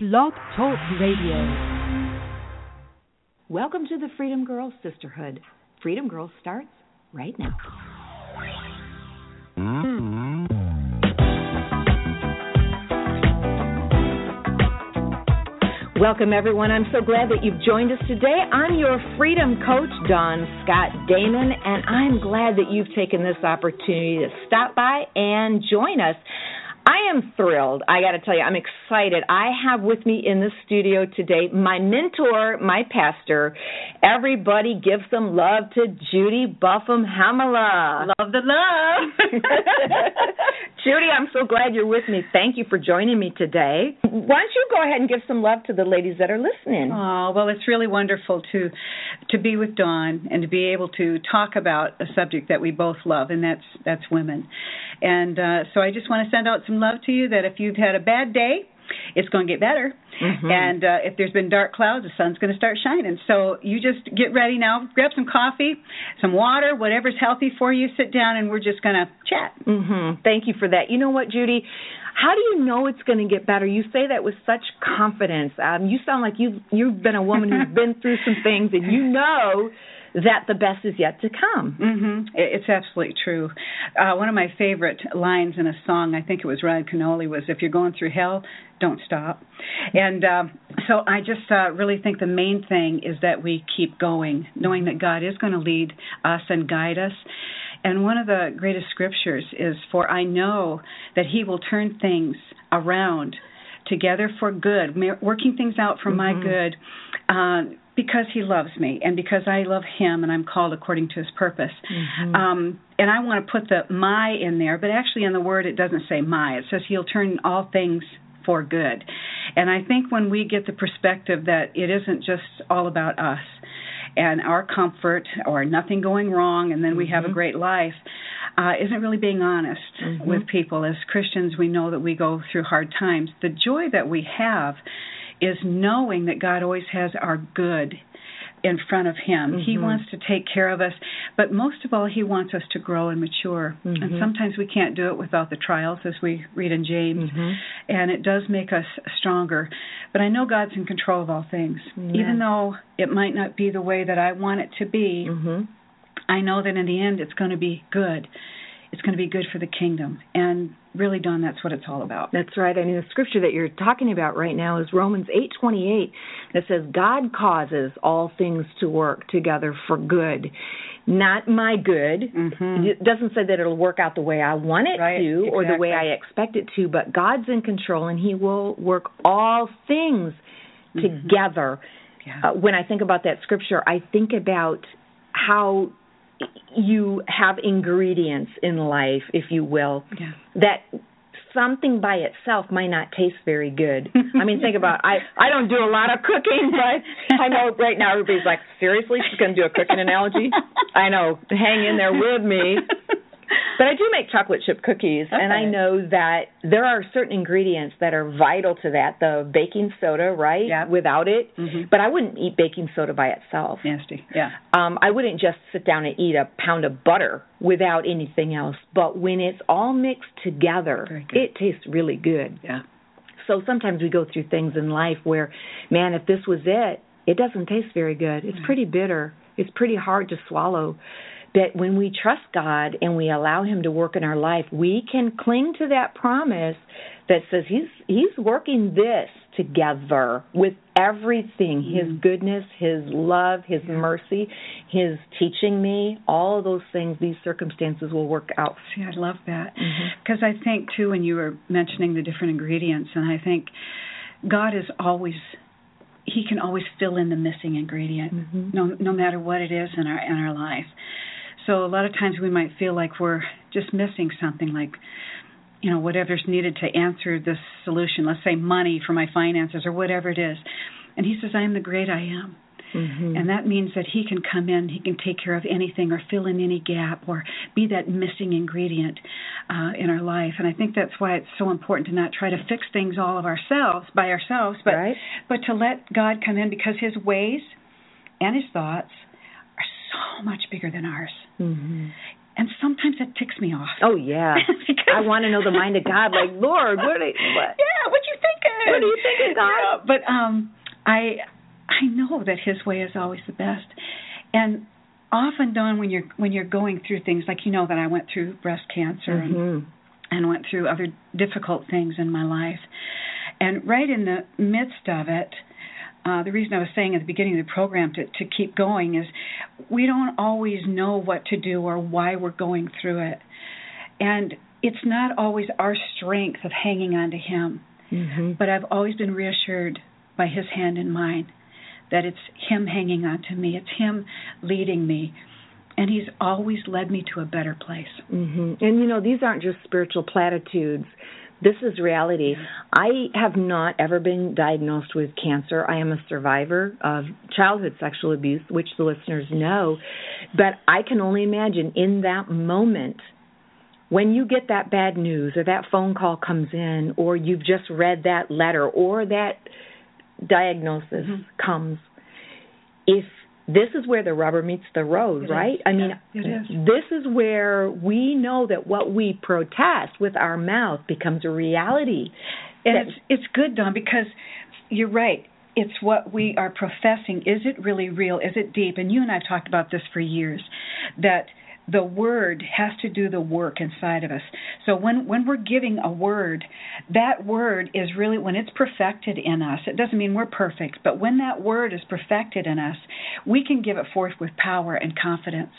Blog Talk Radio. Welcome to the Freedom Girls Sisterhood. Freedom Girls starts right now. Mm-hmm. Welcome, everyone. I'm so glad that you've joined us today. I'm your freedom coach, Dawn Scott Damon, and I'm glad that you've taken this opportunity to stop by and join us. I am thrilled. I got to tell you, I'm excited. I have with me in the studio today my mentor, my pastor. Everybody give some love to Judy Buffum Hemmila. Love the love. Judy, I'm so glad you're with me. Thank you for joining me today. Why don't you go ahead and give some love to the ladies that are listening? Oh, well, it's really wonderful to to be with Dawn and to be able to talk about a subject that we both love, and that's that's women. And uh, so I just want to send out some love to you that if you've had a bad day, it's going to get better. Mm-hmm. And uh, if there's been dark clouds, the sun's going to start shining. So you just get ready now. Grab some coffee, some water, whatever's healthy for you. Sit down, and we're just going to chat. Mm-hmm. Thank you for that. You know what, Judy? How do you know it's going to get better? You say that with such confidence. Um, you sound like you've you've been a woman who's been through some things, and you know that the best is yet to come. Mm-hmm. It's absolutely true. Uh, one of my favorite lines in a song, I think it was Ryan Canoli, was "If you're going through hell, don't stop." And uh, so I just uh, really think the main thing is that we keep going, knowing that God is going to lead us and guide us. And one of the greatest scriptures is, "For I know that He will turn things around." Together for good, working things out for mm-hmm. my good. Uh, because he loves me and because I love him and I'm called according to his purpose. Mm-hmm. Um, and I want to put the my in there, but actually in the word it doesn't say my. It says he'll turn all things for good. And I think when we get the perspective that it isn't just all about us and our comfort or nothing going wrong and then we have a Mhm. great life, uh, isn't really being honest Mhm. with people. As Christians, we know that we go through hard times. The joy that we have is knowing that God always has our good in front of him. He Mhm. wants to take care of us, but most of all he wants us to grow and mature. Mhm. And sometimes we can't do it without the trials as we read in James. Mhm. And it does make us stronger. But I know God's in control of all things. Even though it might not be the way that I want it to be, Mhm. I know that in the end it's going to be good. It's going to be good for the kingdom. And really, Dawn, that's what it's all about. That's right. I mean, the scripture that you're talking about right now is Romans 8:28 that says God causes all things to work together for good. Not my good. Mhm. It doesn't say that it'll work out the way I want it Right, to or the way I expect it to, but God's in control and he will work all things Mhm. together. Yeah. Uh, when I think about that scripture, I think about how you have ingredients in life, if you will, yeah. that something by itself might not taste very good. I mean, think about I I don't do a lot of cooking, but I know right now everybody's like, seriously, she's going to do a cooking analogy. I know, hang in there with me. But I do make chocolate chip cookies, and I know that there are certain ingredients that are vital to that. The baking soda, right? Yeah. Without it, Mhm. but I wouldn't eat baking soda by itself. Nasty. Yeah. Um, I wouldn't just sit down and eat a pound of butter without anything else. But when it's all mixed together, it tastes really good. Yeah. So sometimes we go through things in life where, man, if this was it, it doesn't taste very good. It's pretty bitter. It's pretty hard to swallow. But when we trust God and we allow Him to work in our life, we can cling to that promise that says He's He's working this together with everything His Mhm. goodness, His love, His mercy, His teaching me, all of those things, these circumstances will work out. See, I love that. Because I think too, when you were mentioning the different ingredients, and I think God is always He can always fill in the missing ingredient, Mhm. no no matter what it is in our in our life. So a lot of times we might feel like we're just missing something, like you know whatever's needed to answer this solution. Let's say money for my finances or whatever it is. And He says, "I am the great I am." Mhm. And that means that he can come in, he can take care of anything or fill in any gap or be that missing ingredient uh, in our life. And I think that's why it's so important to not try to fix things all of ourselves by ourselves, but Right. but to let God come in because his ways and his thoughts so much bigger than ours. Mhm. and sometimes it ticks me off. Oh yeah, I want to know the mind of God. Like Lord, what? Are, what? Yeah, what you thinking? What are you thinking, God? Yeah, but um, I I know that His way is always the best, and often, Dawn, when you're when you're going through things like you know that I went through breast cancer mm-hmm. and and went through other difficult things in my life, and right in the midst of it. Uh, the reason I was saying at the beginning of the program to, to keep going is we don't always know what to do or why we're going through it. And it's not always our strength of hanging on to Him. Mm-hmm. But I've always been reassured by His hand in mine that it's Him hanging on to me, it's Him leading me. And He's always led me to a better place. Mm-hmm. And you know, these aren't just spiritual platitudes. This is reality. I have not ever been diagnosed with cancer. I am a survivor of childhood sexual abuse, which the listeners know. But I can only imagine in that moment when you get that bad news or that phone call comes in or you've just read that letter or that diagnosis Mhm. comes, if this is where the rubber meets the road, It right? is. I mean, Yeah, it is. this is where we know that what we protest with our mouth becomes a reality. And That- it's it's good, Dawn, because you're right. It's what we are professing. Is it really real? Is it deep? And you and I have talked about this for years. That the word has to do the work inside of us. So when when we're giving a word, that word is really when it's perfected in us. It doesn't mean we're perfect, but when that word is perfected in us, we can give it forth with power and confidence,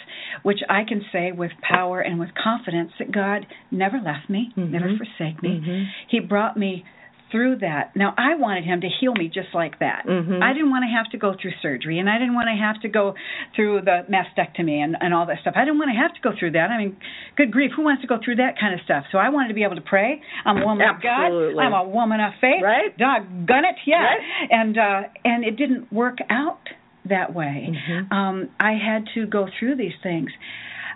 which I can say with power and with confidence that God never left me, never Mhm. forsake me. Mhm. He brought me through that. Now I wanted him to heal me just like that. Mhm. I didn't want to have to go through surgery and I didn't want to have to go through the mastectomy and, and all that stuff. I didn't want to have to go through that. I mean, good grief, who wants to go through that kind of stuff? So I wanted to be able to pray. I'm a woman Absolutely. of God. I'm a woman of faith. Right. Doggone it, yeah. Right. And uh and it didn't work out that way. Mhm. Um I had to go through these things.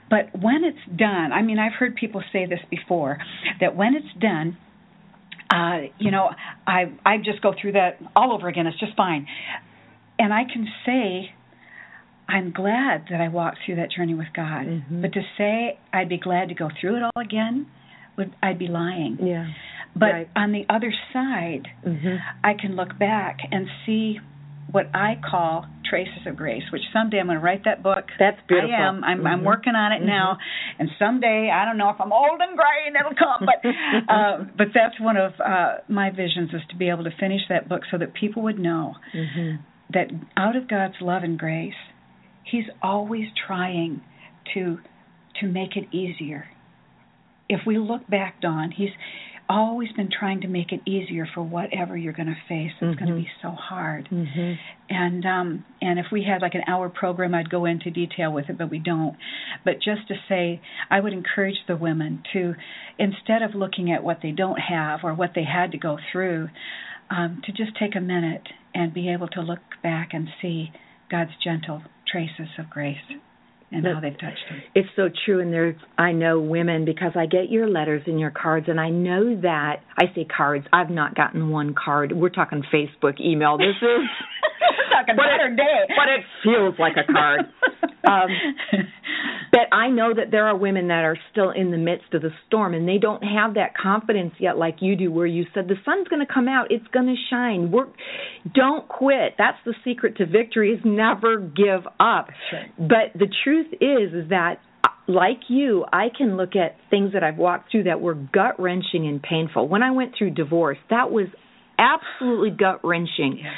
But when it's done, I mean, I've heard people say this before that when it's done, uh, you know, I I just go through that all over again. It's just fine, and I can say, I'm glad that I walked through that journey with God. Mhm. But to say I'd be glad to go through it all again, would I'd be lying. Yeah. But Right. on the other side, Mhm. I can look back and see what I call traces of grace. Which someday I'm going to write that book. That's beautiful. I am. I'm, I'm Mhm. working on it Mhm. now, and someday I don't know if I'm old and gray and it'll come, but uh, but that's one of uh, my visions is to be able to finish that book so that people would know Mhm. that out of God's love and grace, He's always trying to to make it easier. If we look back, Dawn, He's always been trying to make it easier for whatever you're going to face. It's going Mhm. to be so hard. Mhm. And um and if we had like an hour program I'd go into detail with it, but we don't. But just to say I would encourage the women to instead of looking at what they don't have or what they had to go through, um, to just take a minute and be able to look back and see God's gentle traces of grace and how they've touched them. It's so true, and there's I know women because I get your letters and your cards, and I know that I say cards. I've not gotten one card. We're talking Facebook, email. This is Talking modern day. but it feels like a card. um, but I know that there are women that are still in the midst of the storm, and they don't have that confidence yet, like you do, where you said the sun's going to come out, it's going to shine. Work, don't quit. That's the secret to victory: is never give up. right. But the truth is, is that like you, I can look at things that I've walked through that were gut wrenching and painful. When I went through divorce, that was absolutely gut wrenching. Yeah.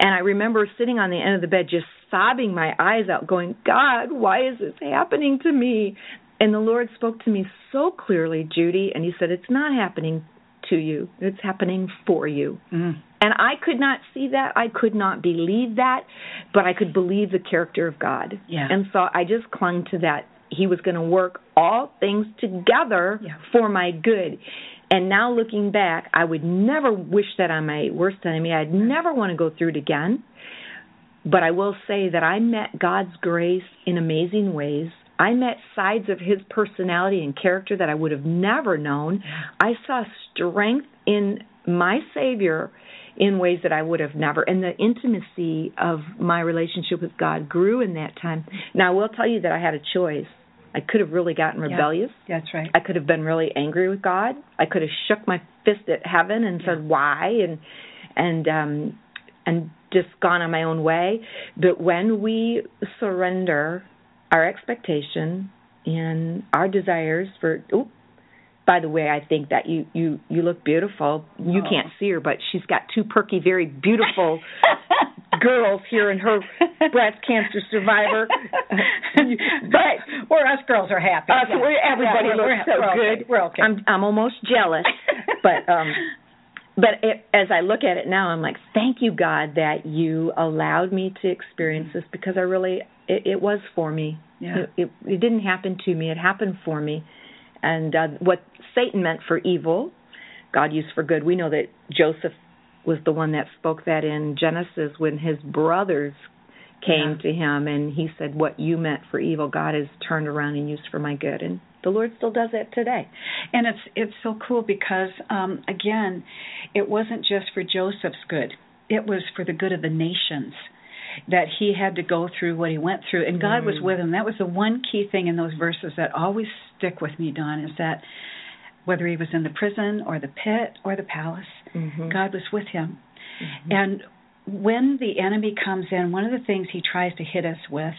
And I remember sitting on the end of the bed just sobbing my eyes out, going, God, why is this happening to me? And the Lord spoke to me so clearly, Judy, and He said, It's not happening to you, it's happening for you. Mm. And I could not see that. I could not believe that, but I could believe the character of God. Yeah. And so I just clung to that. He was going to work all things together Yeah. for my good. And now looking back, I would never wish that on my worst enemy. I'd never want to go through it again. But I will say that I met God's grace in amazing ways. I met sides of his personality and character that I would have never known. I saw strength in my Savior in ways that I would have never. And the intimacy of my relationship with God grew in that time. Now, I will tell you that I had a choice. I could have really gotten rebellious. Yeah, that's right. I could have been really angry with God. I could have shook my fist at heaven and said why and and um and just gone on my own way. But when we surrender our expectation and our desires for oh by the way, I think that you you you look beautiful. You Oh. can't see her, but she's got two perky, very beautiful girls here and her breast cancer survivor. but Where us girls are happy. us, Yeah. we're, everybody Yeah, we're- looks we're, so we're good. Okay. We're okay. I'm I'm almost jealous, but um, but it, as I look at it now, I'm like, thank you, God, that you allowed me to experience this because I really it, it was for me. Yeah. It, it it didn't happen to me; it happened for me. And uh, what Satan meant for evil, God used for good. We know that Joseph was the one that spoke that in Genesis when his brothers came Yeah. to him and he said, What you meant for evil, God has turned around and used for my good. And the Lord still does that today. and it's it's so cool because um again it wasn't just for joseph's good it was for the good of the nations that he had to go through what he went through and god was Mm. with him that was the one key thing in those verses that always stick with me Dawn is that whether he was in the prison or the pit or the palace Mhm. god was with him Mhm. and when the enemy comes in, one of the things he tries to hit us with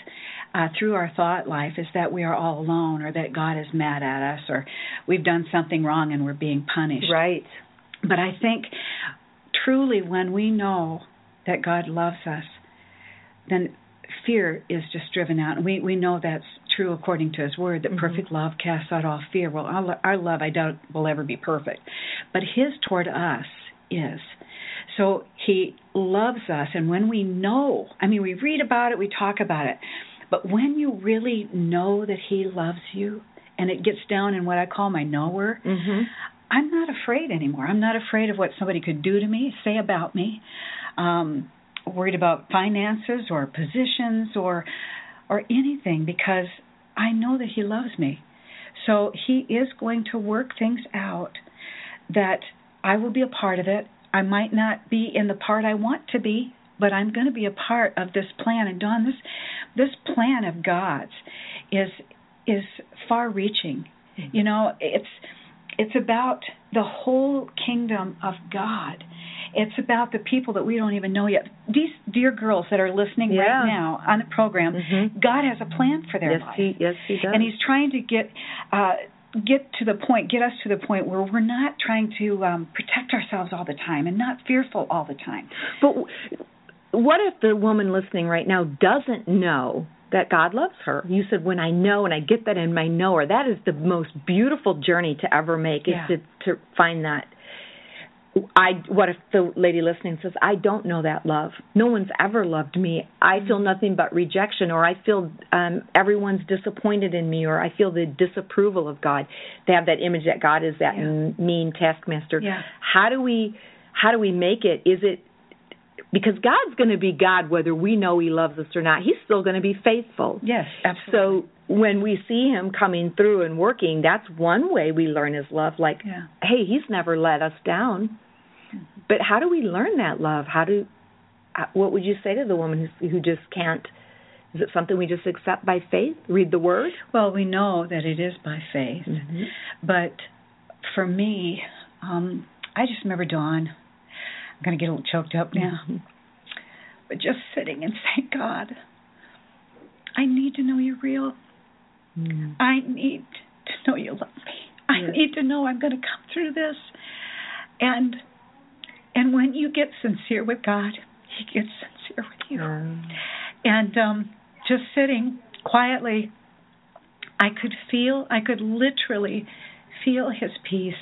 uh, through our thought life is that we are all alone, or that God is mad at us, or we've done something wrong and we're being punished. Right. But I think truly when we know that God loves us, then fear is just driven out. And we, we know that's true according to His Word, that Mhm. perfect love casts out all fear. Well, our, our love, I doubt, will ever be perfect. But His toward us is. So He loves us. And when we know, I mean, we read about it, we talk about it, but when you really know that He loves you, and it gets down in what I call my knower, Mhm. I'm not afraid anymore. I'm not afraid of what somebody could do to me, say about me. Um, worried about finances or positions or or anything because I know that he loves me. So he is going to work things out that I will be a part of it. I might not be in the part I want to be, but I'm going to be a part of this plan. And Dawn, this this plan of God's is is far reaching. Mm-hmm. You know, it's it's about the whole kingdom of God. It's about the people that we don't even know yet. These dear girls that are listening Yeah. right now on the program, Mhm. God has a plan for their Yes, life. he yes he does. and he's trying to get uh get to the point get us to the point where we're not trying to um protect ourselves all the time and not fearful all the time But w- what if the woman listening right now doesn't know that God loves her? You said when I know and I get that in my knower, that is the most beautiful journey to ever make is Yeah. to to find that. I what if the lady listening says I don't know that love. No one's ever loved me. I feel nothing but rejection or I feel um everyone's disappointed in me or I feel the disapproval of God. They have that image that God is that Yeah. mean taskmaster. Yeah. How do we how do we make it? Is it because God's going to be God whether we know He loves us or not. He's still going to be faithful. yes absolutely So when we see Him coming through and working, that's one way we learn His love. Like, Yeah. hey, He's never let us down. But how do we learn that love? How do uh, what would you say to the woman who, who just can't? Is it something we just accept by faith? Read the Word. well we know that it is by faith Mm-hmm. but for me um i just remember dawn i'm going to get a little choked up now but just sitting and saying god i need to know you're real Mm-hmm. I need to know you love me. I Yes. need to know I'm going to come through this. And and when you get sincere with God, He gets sincere with you. Um, And um, just sitting quietly, I could feel, I could literally feel His peace.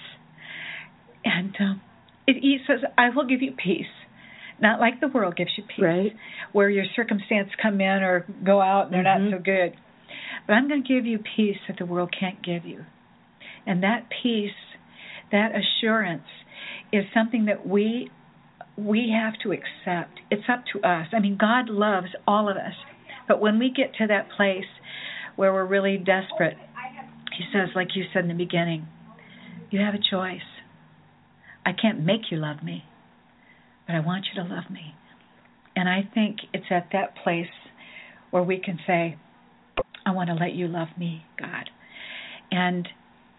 And um, it, He says, "I will give you peace." Not like the world gives you peace, Right. where your circumstance come in or go out and they're Mhm. not so good. But I'm going to give you peace that the world can't give you. And that peace, that assurance is something that we we have to accept. It's up to us. I mean, God loves all of us. But when we get to that place where we're really desperate, he says like you said in the beginning, you have a choice. I can't make you love me, but I want you to love me. And I think it's at that place where we can say, I want to let you love me, God. And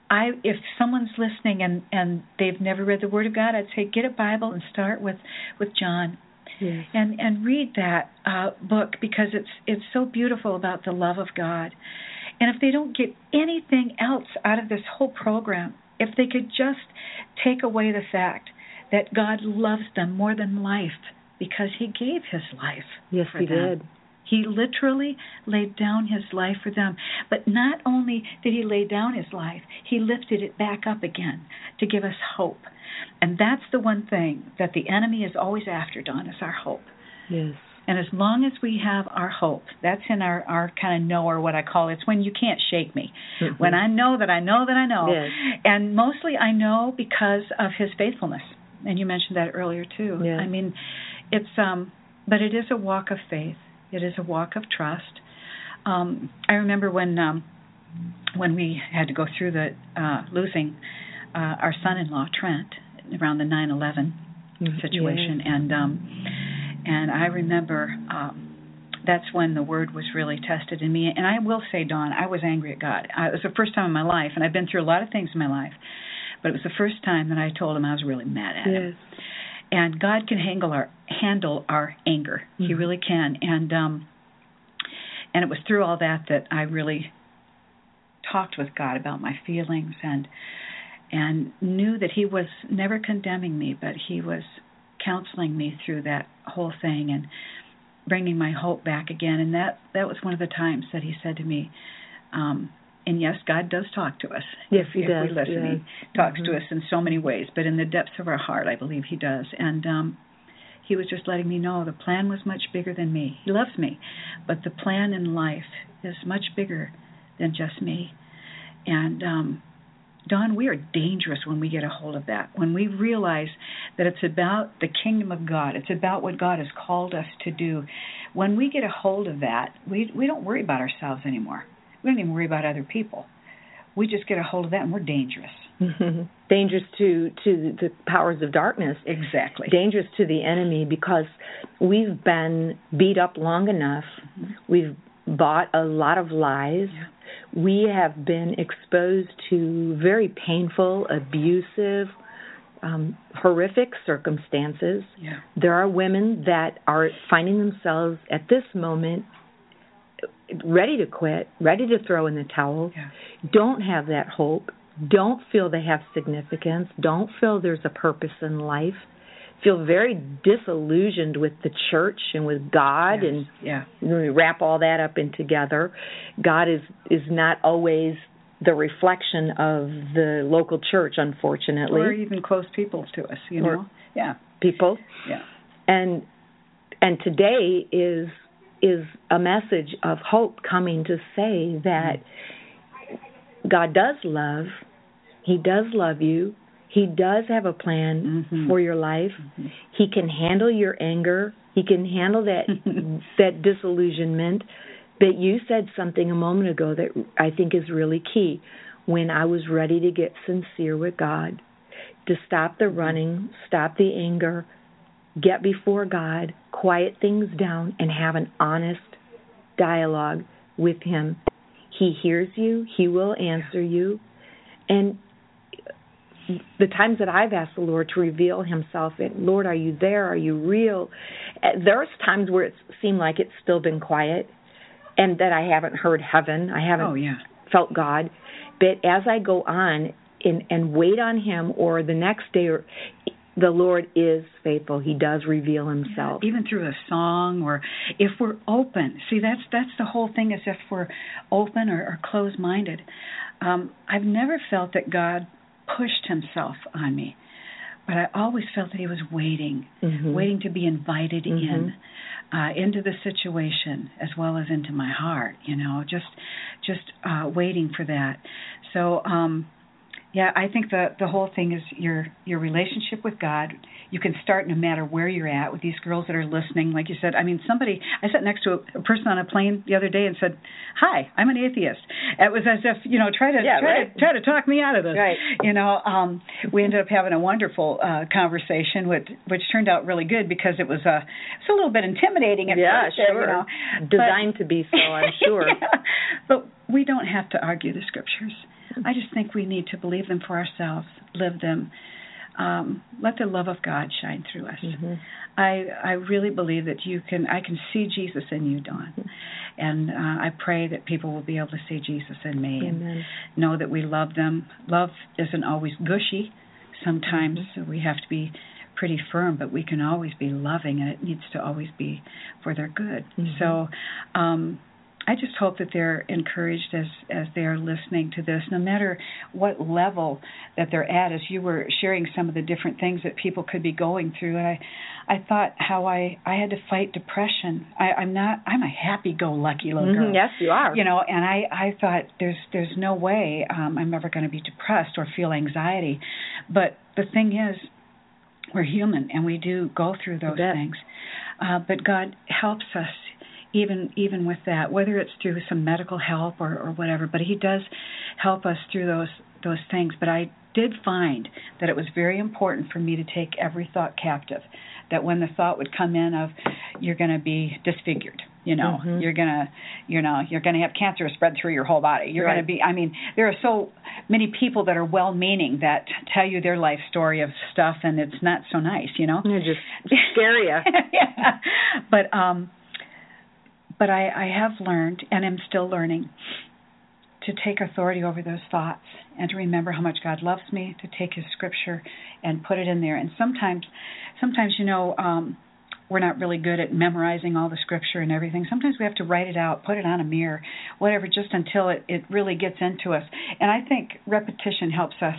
I if someone's listening and and they've never read the Word of God, I'd say get a Bible and start with with John. Yes. And and read that uh, book because it's it's so beautiful about the love of God. And if they don't get anything else out of this whole program, if they could just take away the fact that God loves them more than life because He gave His life. Yes, He them. did. He literally laid down his life for them. But not only did he lay down his life, he lifted it back up again to give us hope. And that's the one thing that the enemy is always after, Dawn, is our hope. Yes. And as long as we have our hope, that's in our, our kind of know or what I call it. It's when you can't shake me. Mhm. When I know that I know that I know. Yes. And mostly I know because of his faithfulness. And you mentioned that earlier too. Yeah. I mean, it's um but it is a walk of faith. It is a walk of trust. Um I remember when um when we had to go through the uh losing uh our son-in-law Trent around the 9/11 Mhm. situation Yes. and um and I remember um that's when the word was really tested in me and I will say Dawn I was angry at God. I, it was the first time in my life and I've been through a lot of things in my life but it was the first time that I told him I was really mad at him. And God can handle our handle our anger. He Mhm. really can. And um and it was through all that that I really talked with God about my feelings and and knew that he was never condemning me, but he was counseling me through that whole thing and bringing my hope back again. And that that was one of the times that he said to me, um, and yes, God does talk to us. Yes, if, He if does, we listen, yes. He talks to Mhm. us in so many ways, but in the depths of our heart, I believe He does. And um, He was just letting me know the plan was much bigger than me. He loves me, but the plan in life is much bigger than just me. And um, Dawn, we are dangerous when we get a hold of that. When we realize that it's about the kingdom of God, it's about what God has called us to do. When we get a hold of that, we we don't worry about ourselves anymore. We don't even worry about other people. We just get a hold of that, and we're dangerous. dangerous to to the powers of darkness. Exactly. Dangerous to the enemy because we've been beat up long enough. We've bought a lot of lies. Yeah. We have been exposed to very painful, abusive, um, horrific circumstances. Yeah. There are women that are finding themselves at this moment ready to quit, ready to throw in the towel, Yeah. don't have that hope, don't feel they have significance, don't feel there's a purpose in life, feel very disillusioned with the church and with God Yes. and yeah. when we wrap all that up in together, God is is not always the reflection of the local church, unfortunately. Or even close people to us, you Or- know. yeah. people. Yeah. And and today is is a message of hope coming to say that God does love. He does love you. He does have a plan Mhm. for your life. Mhm. He can handle your anger. He can handle that that disillusionment. But you said something a moment ago that I think is really key. When I was ready to get sincere with God, to stop the running, stop the anger, get before God, quiet things down, and have an honest dialogue with Him. He hears you, He will answer you. And the times that I've asked the Lord to reveal Himself, and Lord, are you there? Are you real? Uh, There's times where it seemed like it's still been quiet, and that I haven't heard heaven. I haven't Oh yeah. felt God. But as I go on and and wait on Him, or the next day, or the Lord is faithful. He does reveal Himself. even through a song or if we're open see that's that's the whole thing is if we're open or, or closed minded um i've never felt that god pushed himself on me but i always felt that he was waiting Mhm. waiting to be invited Mhm. in uh into the situation as well as into my heart you know just just uh waiting for that so um Yeah, I think the the whole thing is your your relationship with God. You can start no matter where you're at with these girls that are listening. Like you said, I mean, somebody I sat next to a, a person on a plane the other day and said, "Hi, I'm an atheist." It was as if you know try to yeah, try right. to try to talk me out of this. Right. You know, um, we ended up having a wonderful uh, conversation, which which turned out really good because it was uh, it's a little bit intimidating at yeah, first. sure. You know? Designed to be so, I'm sure. yeah. But we don't have to argue the scriptures. I just think we need to believe them for ourselves, live them. Um, let the love of God shine through us. Mm-hmm. I I really believe that you can. I can see Jesus in you, Dawn, and uh, I pray that people will be able to see Jesus in me Amen. and know that we love them. Love isn't always gushy. Sometimes Mm-hmm. we have to be pretty firm, but we can always be loving, and it needs to always be for their good. Mhm. So. um I just hope that they're encouraged as as they are listening to this, no matter what level that they're at. As you were sharing some of the different things that people could be going through, and I, I thought how I I had to fight depression. I, I'm not I'm a happy-go-lucky little girl. Mhm, Yes, you are. You know, and I I thought there's there's no way um, I'm ever going to be depressed or feel anxiety, but the thing is, we're human and we do go through those things. Uh, but God helps us even even with that, whether it's through some medical help or, or whatever. But He does help us through those those things. But I did find that it was very important for me to take every thought captive. That when the thought would come in of you're going to be disfigured, you know, Mhm. you're gonna, you know, you're going to have cancer spread through your whole body. You're Right. going to be. I mean, there are so many people that are well-meaning that tell you their life story of stuff, and it's not so nice, you know. They just scare you. yeah. But um but I, I have learned and am still learning to take authority over those thoughts and to remember how much God loves me, to take his scripture and put it in there. And sometimes sometimes you know, um we're not really good at memorizing all the scripture and everything. Sometimes we have to write it out, put it on a mirror, whatever, just until it, it really gets into us. And I think repetition helps us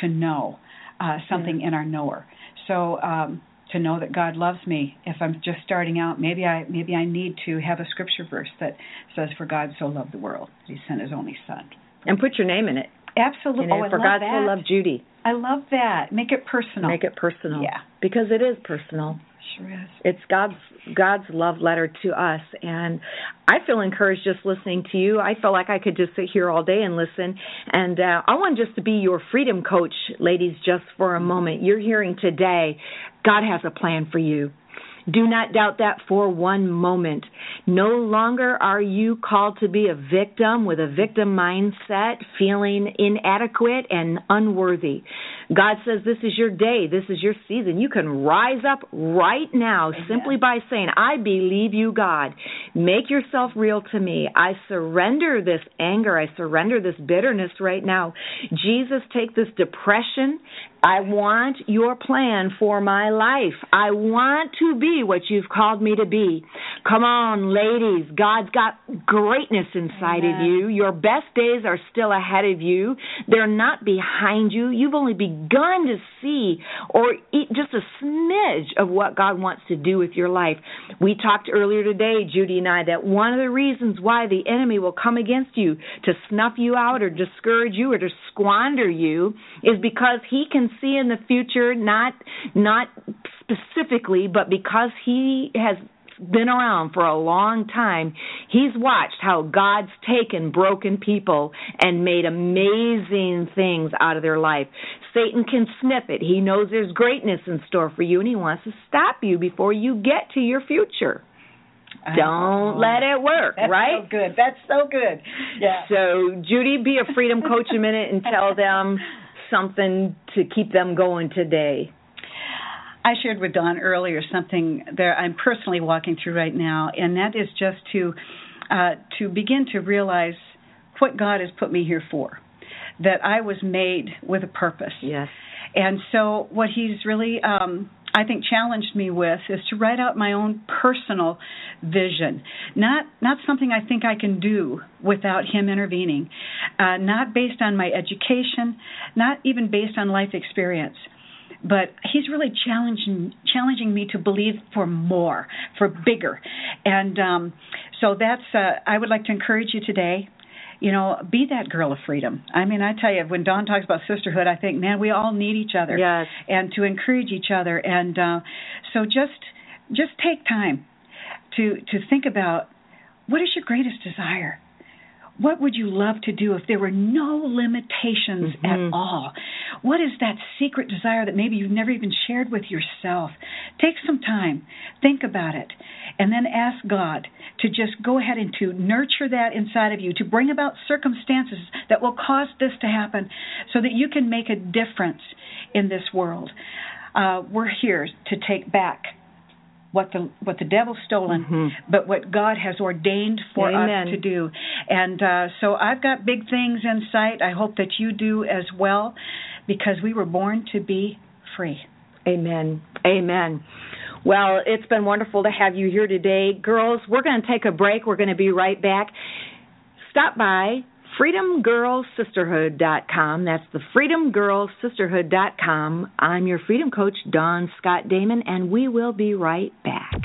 to know uh, something in our knower. So um, to know that God loves me, if I'm just starting out, maybe I maybe I need to have a scripture verse that says, "For God so loved the world, that He sent His only Son." And put your name in it. Absolutely. You know, oh, I for God that. so loved Judy. I love that. Make it personal. Make it personal. Yeah. Because it is personal. Sure is. It's God's God's love letter to us and I feel encouraged just listening to you. I feel like I could just sit here all day and listen and uh, I want just to be your freedom coach ladies just for a moment. You're hearing today God has a plan for you. Do not doubt that for one moment. No longer are you called to be a victim with a victim mindset, feeling inadequate and unworthy. God says this is your day, this is your season. You can rise up right now simply by saying, I believe you, God. Make yourself real to me. I surrender this anger, I surrender this bitterness right now. Jesus, take this depression. I want your plan for my life. I want to be what you've called me to be. Come on, ladies. God's got greatness inside of you. Your best days are still ahead of you. They're not behind you. You've only begun to see or just a smidge of what God wants to do with your life. We talked earlier today, Judy and I, that one of the reasons why the enemy will come against you to snuff you out or discourage you or to squander you is because he can see in the future not not specifically but because he has been around for a long time, he's watched how God's taken broken people and made amazing things out of their life. Satan can sniff it. He knows there's greatness in store for you and he wants to stop you before you get to your future. Don't Oh. let it work, That's right? so good. That's so good. Yeah. So, Judy, be a freedom coach a minute and tell them something to keep them going today. I shared with Dawn earlier something that I'm personally walking through right now, and that is just to uh, to begin to realize what God has put me here for. That I was made with a purpose. Yes. And so, what He's really, um, I think, challenged me with is to write out my own personal vision, not not something I think I can do without Him intervening, uh, not based on my education, not even based on life experience but he's really challenging challenging me to believe for more, for bigger, and um, so that's. Uh, I would like to encourage you today. you know, be that girl of freedom. I mean, I tell you, when Dawn talks about sisterhood, I think, man, we all need each other. Yes. And to encourage each other, and uh, so just just take time to to think about what is your greatest desire what would you love to do if there were no limitations mm-hmm. at all? What is that secret desire that maybe you've never even shared with yourself? Take some time, think about it, and then ask God to just go ahead and to nurture that inside of you, to bring about circumstances that will cause this to happen so that you can make a difference in this world. Uh, we're here to take back what the what the devil's stolen, mm-hmm. but what God has ordained for Amen. us to do. And uh, so I've got big things in sight. I hope that you do as well, because we were born to be free. Amen. Amen. Well, it's been wonderful to have you here today. Girls, we're going to take a break. We're going to be right back. Stop by freedomgirlsisterhood.com. That's the freedomgirlsisterhood.com. I'm your freedom coach, Dawn Scott Damon, and we will be right back.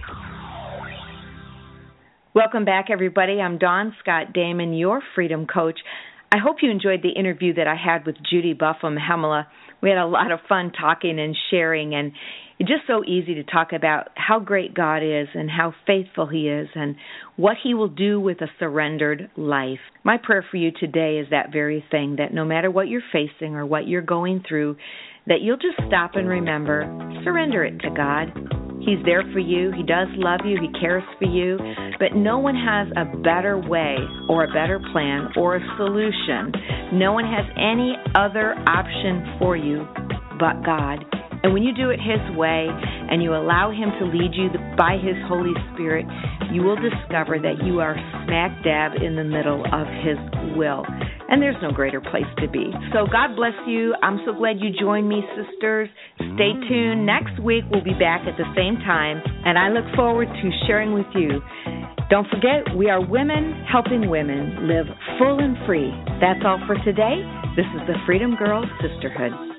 Welcome back, everybody. I'm Dawn Scott Damon, your freedom coach. I hope you enjoyed the interview that I had with Judy Buffum Hemmila. We had a lot of fun talking and sharing, and it's just so easy to talk about how great God is and how faithful He is and what He will do with a surrendered life. My prayer for you today is that very thing that no matter what you're facing or what you're going through, that you'll just stop and remember, surrender it to God. He's there for you. He does love you. He cares for you. But no one has a better way or a better plan or a solution. No one has any other option for you but God. And when you do it His way and you allow Him to lead you by His Holy Spirit, you will discover that you are smack dab in the middle of His will. And there's no greater place to be. So God bless you. I'm so glad you joined me, sisters. Stay tuned. Next week we'll be back at the same time, and I look forward to sharing with you. Don't forget, we are women helping women live full and free. That's all for today. This is the Freedom Girl Sisterhood.